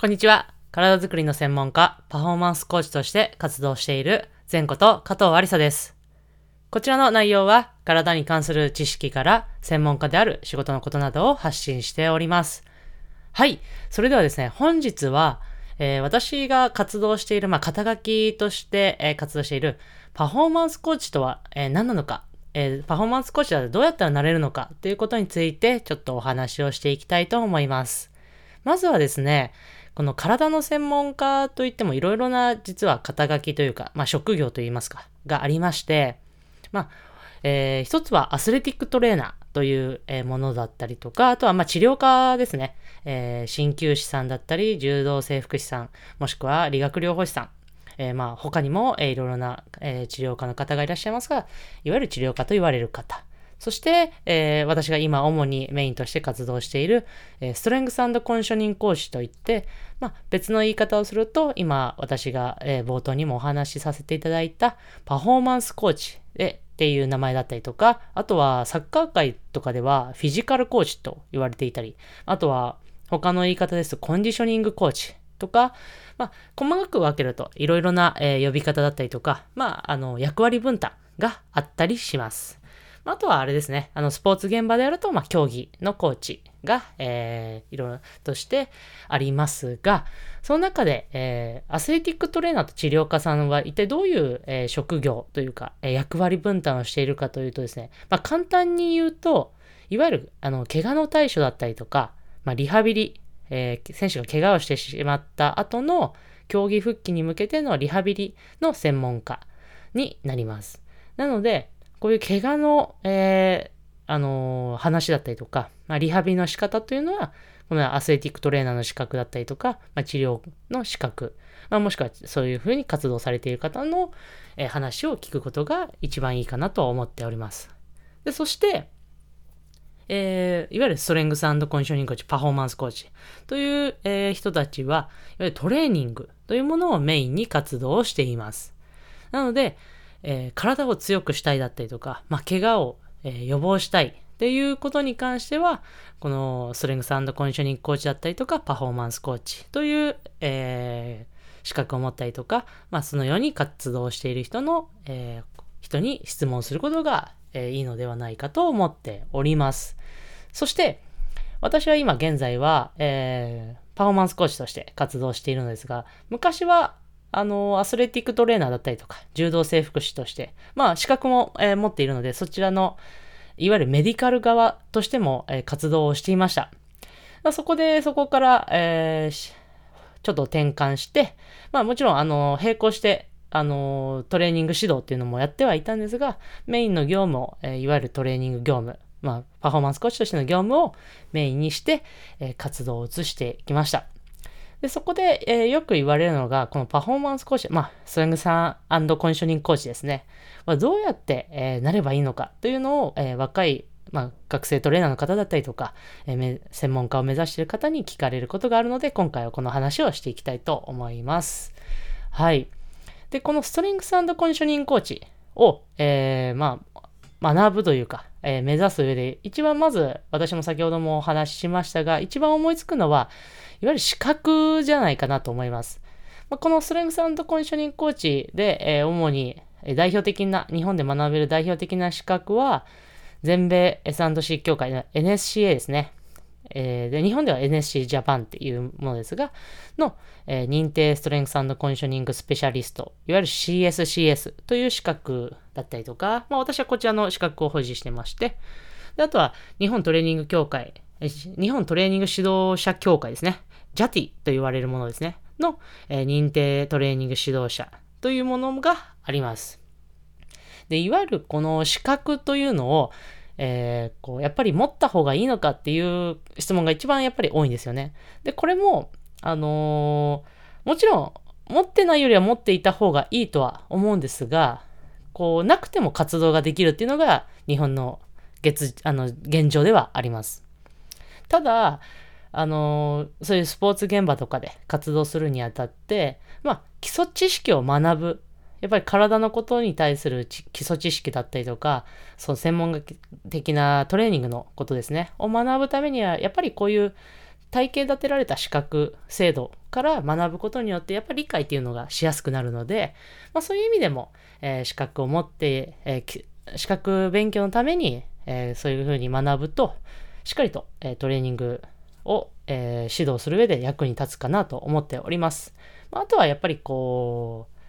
こんにちは。体づくりの専門家、パフォーマンスコーチとして活動している前子と加藤ありさです。こちらの内容は、体に関する知識から専門家である仕事のことなどを発信しております。はい。それではですね、本日は、えー、私が活動している、まあ、肩書きとして、えー、活動しているパフォーマンスコーチとは、えー、何なのか、えパフォーマンスコーチはどうやったらなれるのかということについてちょっとお話をしていきたいと思います。まずはですね、この体の専門家といってもいろいろな実は肩書きというか、まあ職業といいますか、がありまして、まあ、えー、一つはアスレティックトレーナーというものだったりとか、あとはまあ治療家ですね。えー、鍼灸師さんだったり、柔道整復師さん、もしくは理学療法士さん、えー、まあ他にも、えー、いろいろな、えー、治療家の方がいらっしゃいますが、いわゆる治療家と言われる方。そして、えー、私が今主にメインとして活動している、えー、ストレングスコンショニング講師といって、まあ、別の言い方をすると、今私が、えー、冒頭にもお話しさせていただいたパフォーマンスコーチでっていう名前だったりとか、あとはサッカー界とかではフィジカルコーチと言われていたり、あとは他の言い方ですとコンディショニングコーチとか、まあ、細かく分けるといろいろな、えー、呼び方だったりとか、まあ、あの、役割分担があったりします。あとはあれですね、あの、スポーツ現場であると、まあ、競技のコーチが、えー、いろいろとしてありますが、その中で、えー、アスレティックトレーナーと治療家さんは一体どういう、えー、職業というか、え、役割分担をしているかというとですね、まあ、簡単に言うと、いわゆる、あの、怪我の対処だったりとか、まあ、リハビリ、え、選手が怪我をしてしまった後の競技復帰に向けてのリハビリの専門家になります。なので、こういう怪我の、えー、あのー、話だったりとか、まあ、リハビリの仕方というのは、このアスレティックトレーナーの資格だったりとか、まあ、治療の資格、まあ、もしくはそういうふうに活動されている方の、えー、話を聞くことが一番いいかなと思っております。で、そして、えー、いわゆるストレングスコンディショニングコーチ、パフォーマンスコーチという、えー、人たちは、いわゆるトレーニングというものをメインに活動をしています。なので、えー、体を強くしたいだったりとか、まあ、怪我を、えー、予防したいっていうことに関しては、このストレングスコンディショニングコーチだったりとか、パフォーマンスコーチという、えー、資格を持ったりとか、まあ、そのように活動している人の、え、人に質問することが、え、いいのではないかと思っております。そして、私は今現在は、えー、パフォーマンスコーチとして活動しているのですが、昔はあの、アスレティックトレーナーだったりとか、柔道整復師として、まあ、資格も、えー、持っているので、そちらの、いわゆるメディカル側としても、えー、活動をしていました。まあそこで、そこから、えー、ちょっと転換して、まあ、もちろん、あの、並行して、あの、トレーニング指導っていうのもやってはいたんですが、メインの業務を、えー、いわゆるトレーニング業務、まあ、パフォーマンスコーチとしての業務をメインにして、えー、活動を移してきました。で、そこで、えー、よく言われるのが、このパフォーマンスコーチ、まあ、ストレングさんコンショニングコーチですね。まあ、どうやって、えー、なればいいのかというのを、えー、若い、まあ、学生トレーナーの方だったりとか、えー、専門家を目指している方に聞かれることがあるので、今回はこの話をしていきたいと思います。はい。で、このストレングスコンショニングコーチを、えー、まあ、学ぶというか、えー、目指す上で、一番まず、私も先ほどもお話ししましたが、一番思いつくのは、いわゆる資格じゃないかなと思います。まあ、このストレングスコンディショニングコーチで、えー、主に代表的な、日本で学べる代表的な資格は、全米 S&C 協会の NSCA ですね。えー、で日本では NSC ジャパンっていうものですが、の、えー、認定ストレングスコンディショニングスペシャリスト、いわゆる CSCS という資格だったりとか、まあ私はこちらの資格を保持してまして、であとは日本トレーニング協会、日本トレーニング指導者協会ですね。JATI と言われるものですね。の、えー、認定トレーニング指導者というものがあります。で、いわゆるこの資格というのを、えー、こう、やっぱり持った方がいいのかっていう質問が一番やっぱり多いんですよね。で、これも、あのー、もちろん、持ってないよりは持っていた方がいいとは思うんですが、こう、なくても活動ができるっていうのが、日本の月、あの、現状ではあります。ただ、あのー、そういうスポーツ現場とかで活動するにあたって、まあ、基礎知識を学ぶ。やっぱり体のことに対する基礎知識だったりとか、その専門的なトレーニングのことですね、を学ぶためには、やっぱりこういう体系立てられた資格制度から学ぶことによってやっぱり理解っていうのがしやすくなるので、まあ、そういう意味でも、えー、資格を持って、えー、資格勉強のために、えー、そういうふうに学ぶとしっかりと、えトレーニングを、え指導する上で役に立つかなと思っております。まあとはやっぱりこう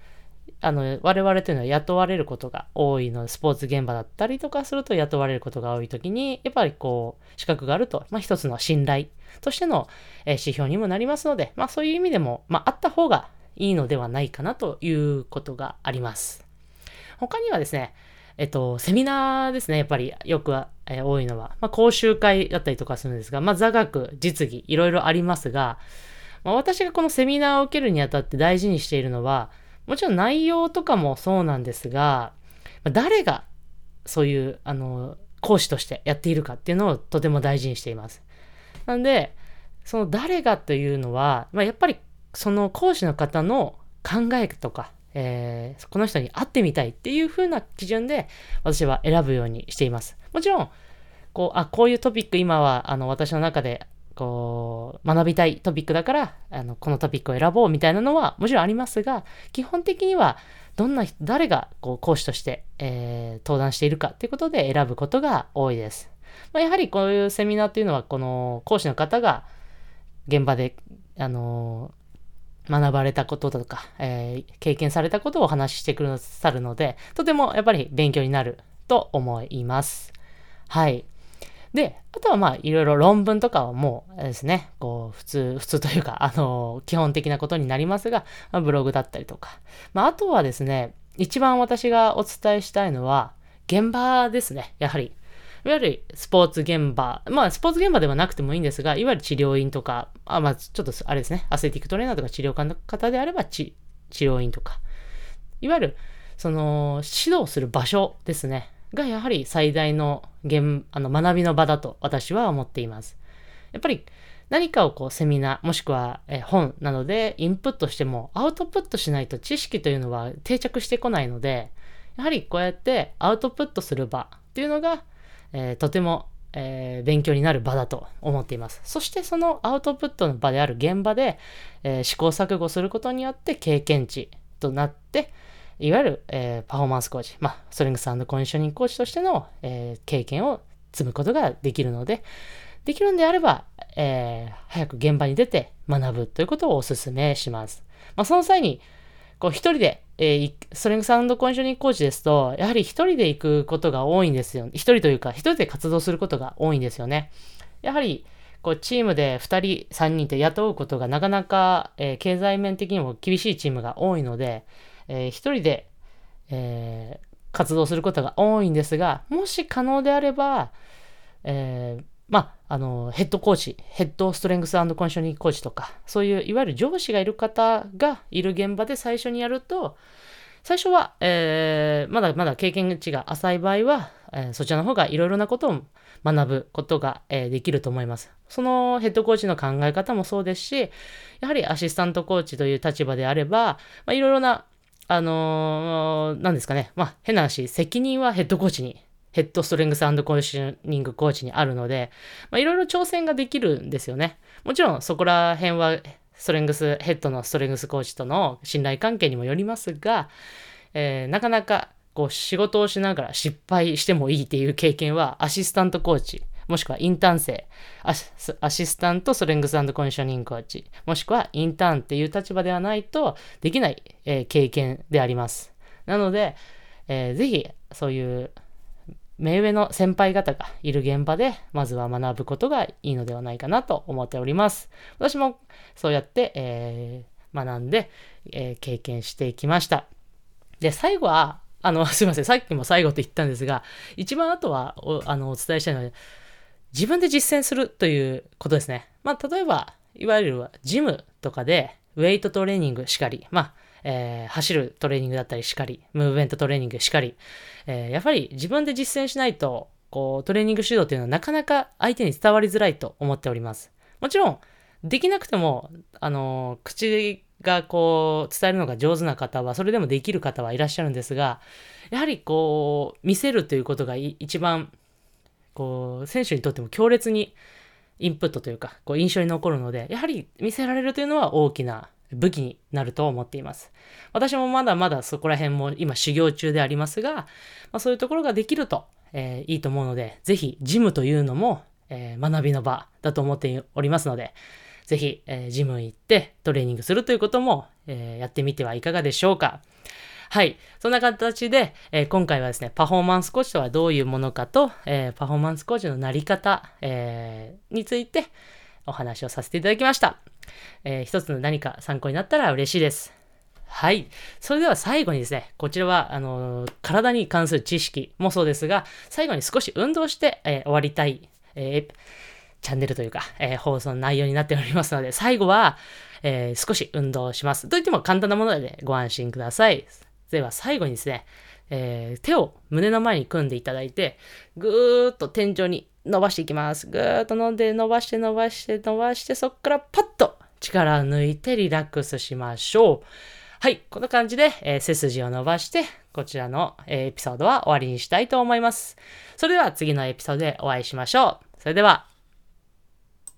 あの、我々というのは雇われることが多いので、スポーツ現場だったりとかすると雇われることが多いときに、やっぱりこう、資格があると、まあ一つの信頼としての、え指標にもなりますので、まあそういう意味でも、まああった方がいいのではないかなということがあります。他にはですね、えっと、セミナーですね、やっぱりよく、えー、多いのは、まあ講習会だったりとかするんですが、まあ座学、実技、いろいろありますが、まあ、私がこのセミナーを受けるにあたって大事にしているのは、もちろん内容とかもそうなんですが、ま誰がそういう、あの、講師としてやっているかっていうのをとても大事にしています。なんで、その誰がというのは、まあ、やっぱりその講師の方の考えとか、えー、この人に会ってみたいっていう風な基準で私は選ぶようにしています。もちろん、こう、あ、こういうトピック今はあの私の中でこう、学びたいトピックだから、あの、このトピックを選ぼうみたいなのはもちろんありますが、基本的には、どんな人、誰がこう講師として、えー、登壇しているかっていうことで選ぶことが多いです。まあ、やはりこういうセミナーっていうのは、この講師の方が現場で、あの、学ばれたこととか、えー、経験されたことをお話ししてくださるので、とてもやっぱり勉強になると思います。はい。で、あとはまあいろいろ論文とかはもうですね、こう普通、普通というか、あの、基本的なことになりますが、まあ、ブログだったりとか。まああとはですね、一番私がお伝えしたいのは、現場ですね、やはり。いわゆるスポーツ現場、まあスポーツ現場ではなくてもいいんですが、いわゆる治療院とか、あまあちょっとあれですね、アスレティックトレーナーとか治療家の方であれば治療院とか、いわゆるその指導する場所ですね。がやはり最大の現あの学びの場だと私は思っています。やっぱり何かをこうセミナーもしくは本などでインプットしてもアウトプットしないと知識というのは定着してこないのでやはりこうやってアウトプットする場っていうのが、えー、とても、えー、勉強になる場だと思っています。そしてそのアウトプットの場である現場で、えー、試行錯誤することによって経験値となっていわゆる、えー、パフォーマンスコーチ、まあ、ストレングスコンディショニングコーチとしての、えー、経験を積むことができるので、できるんであれば、えー、早く現場に出て学ぶということをお勧めします。まあ、その際に、こう、一人で、えー、ストレングスコンディショニングコーチですと、やはり一人で行くことが多いんですよ。一人というか、一人で活動することが多いんですよね。やはり、こう、チームで2人、3人って雇うことがなかなか、えー、経済面的にも厳しいチームが多いので、えー、一人で、えー、活動することが多いんですが、もし可能であれば、えー、まあ、あの、ヘッドコーチ、ヘッドストレングスコンディショニングコーチとか、そういういわゆる上司がいる方がいる現場で最初にやると、最初は、えー、まだまだ経験値が浅い場合は、えー、そちらの方がいろいろなことを学ぶことが、えー、できると思います。そのヘッドコーチの考え方もそうですし、やはりアシスタントコーチという立場であれば、いろいろなあのー、なんですかね。まあ、変な話、責任はヘッドコーチに、ヘッドストレングスコンディショニングコーチにあるので、まあ、いろいろ挑戦ができるんですよね。もちろん、そこら辺は、ストレングス、ヘッドのストレングスコーチとの信頼関係にもよりますが、えー、なかなか、こう、仕事をしながら失敗してもいいっていう経験は、アシスタントコーチ、もしくはインターン生、アシスタントストレングスコンディショニングコーチ、もしくはインターンっていう立場ではないとできない、えー、経験であります。なので、えー、ぜひそういう目上の先輩方がいる現場で、まずは学ぶことがいいのではないかなと思っております。私もそうやって、えー、学んで、えー、経験していきました。で、最後は、あの、すいません、さっきも最後と言ったんですが、一番あとはおあのお伝えしたいのは、自分で実践するということですね。まあ、例えば、いわゆるジムとかで、ウェイトトレーニングしかり、まあ、えー、走るトレーニングだったりしかり、ムーブメントトレーニングしかり、えー、やっぱり自分で実践しないと、こう、トレーニング指導っていうのはなかなか相手に伝わりづらいと思っております。もちろん、できなくても、あのー、口がこう、伝えるのが上手な方は、それでもできる方はいらっしゃるんですが、やはりこう、見せるということが一番こう、選手にとっても強烈にインプットというか、こう印象に残るので、やはり見せられるというのは大きな武器になると思っています。私もまだまだそこら辺も今修行中でありますが、まあ、そういうところができると、えー、いいと思うので、ぜひジムというのも、えー、学びの場だと思っておりますので、ぜひ、えー、ジム行ってトレーニングするということも、えやってみてはいかがでしょうか。はい。そんな形で、え、今回はですね、パフォーマンスコーチとはどういうものかと、え、パフォーマンスコーチのなり方、え、についてお話をさせていただきました。え一つの何か参考になったら嬉しいです。はい。それでは最後にですね、こちらは、あの体に関する知識もそうですが、最後に少し運動して、え終わりたい、えチャンネルというか、え放送の内容になっておりますので、最後は、え少し運動します。といっても簡単なものでご安心ください。では最後にですね、えー、手を胸の前に組んでいただいて、ぐーっと天井に伸ばしていきます。ぐーっと飲んで伸ばして伸ばして伸ばして、そっからパッと力を抜いてリラックスしましょう。はい、こんな感じで、えー、背筋を伸ばして、こちらの、えー、エピソードは終わりにしたいと思います。それでは次のエピソードでお会いしましょう。それでは。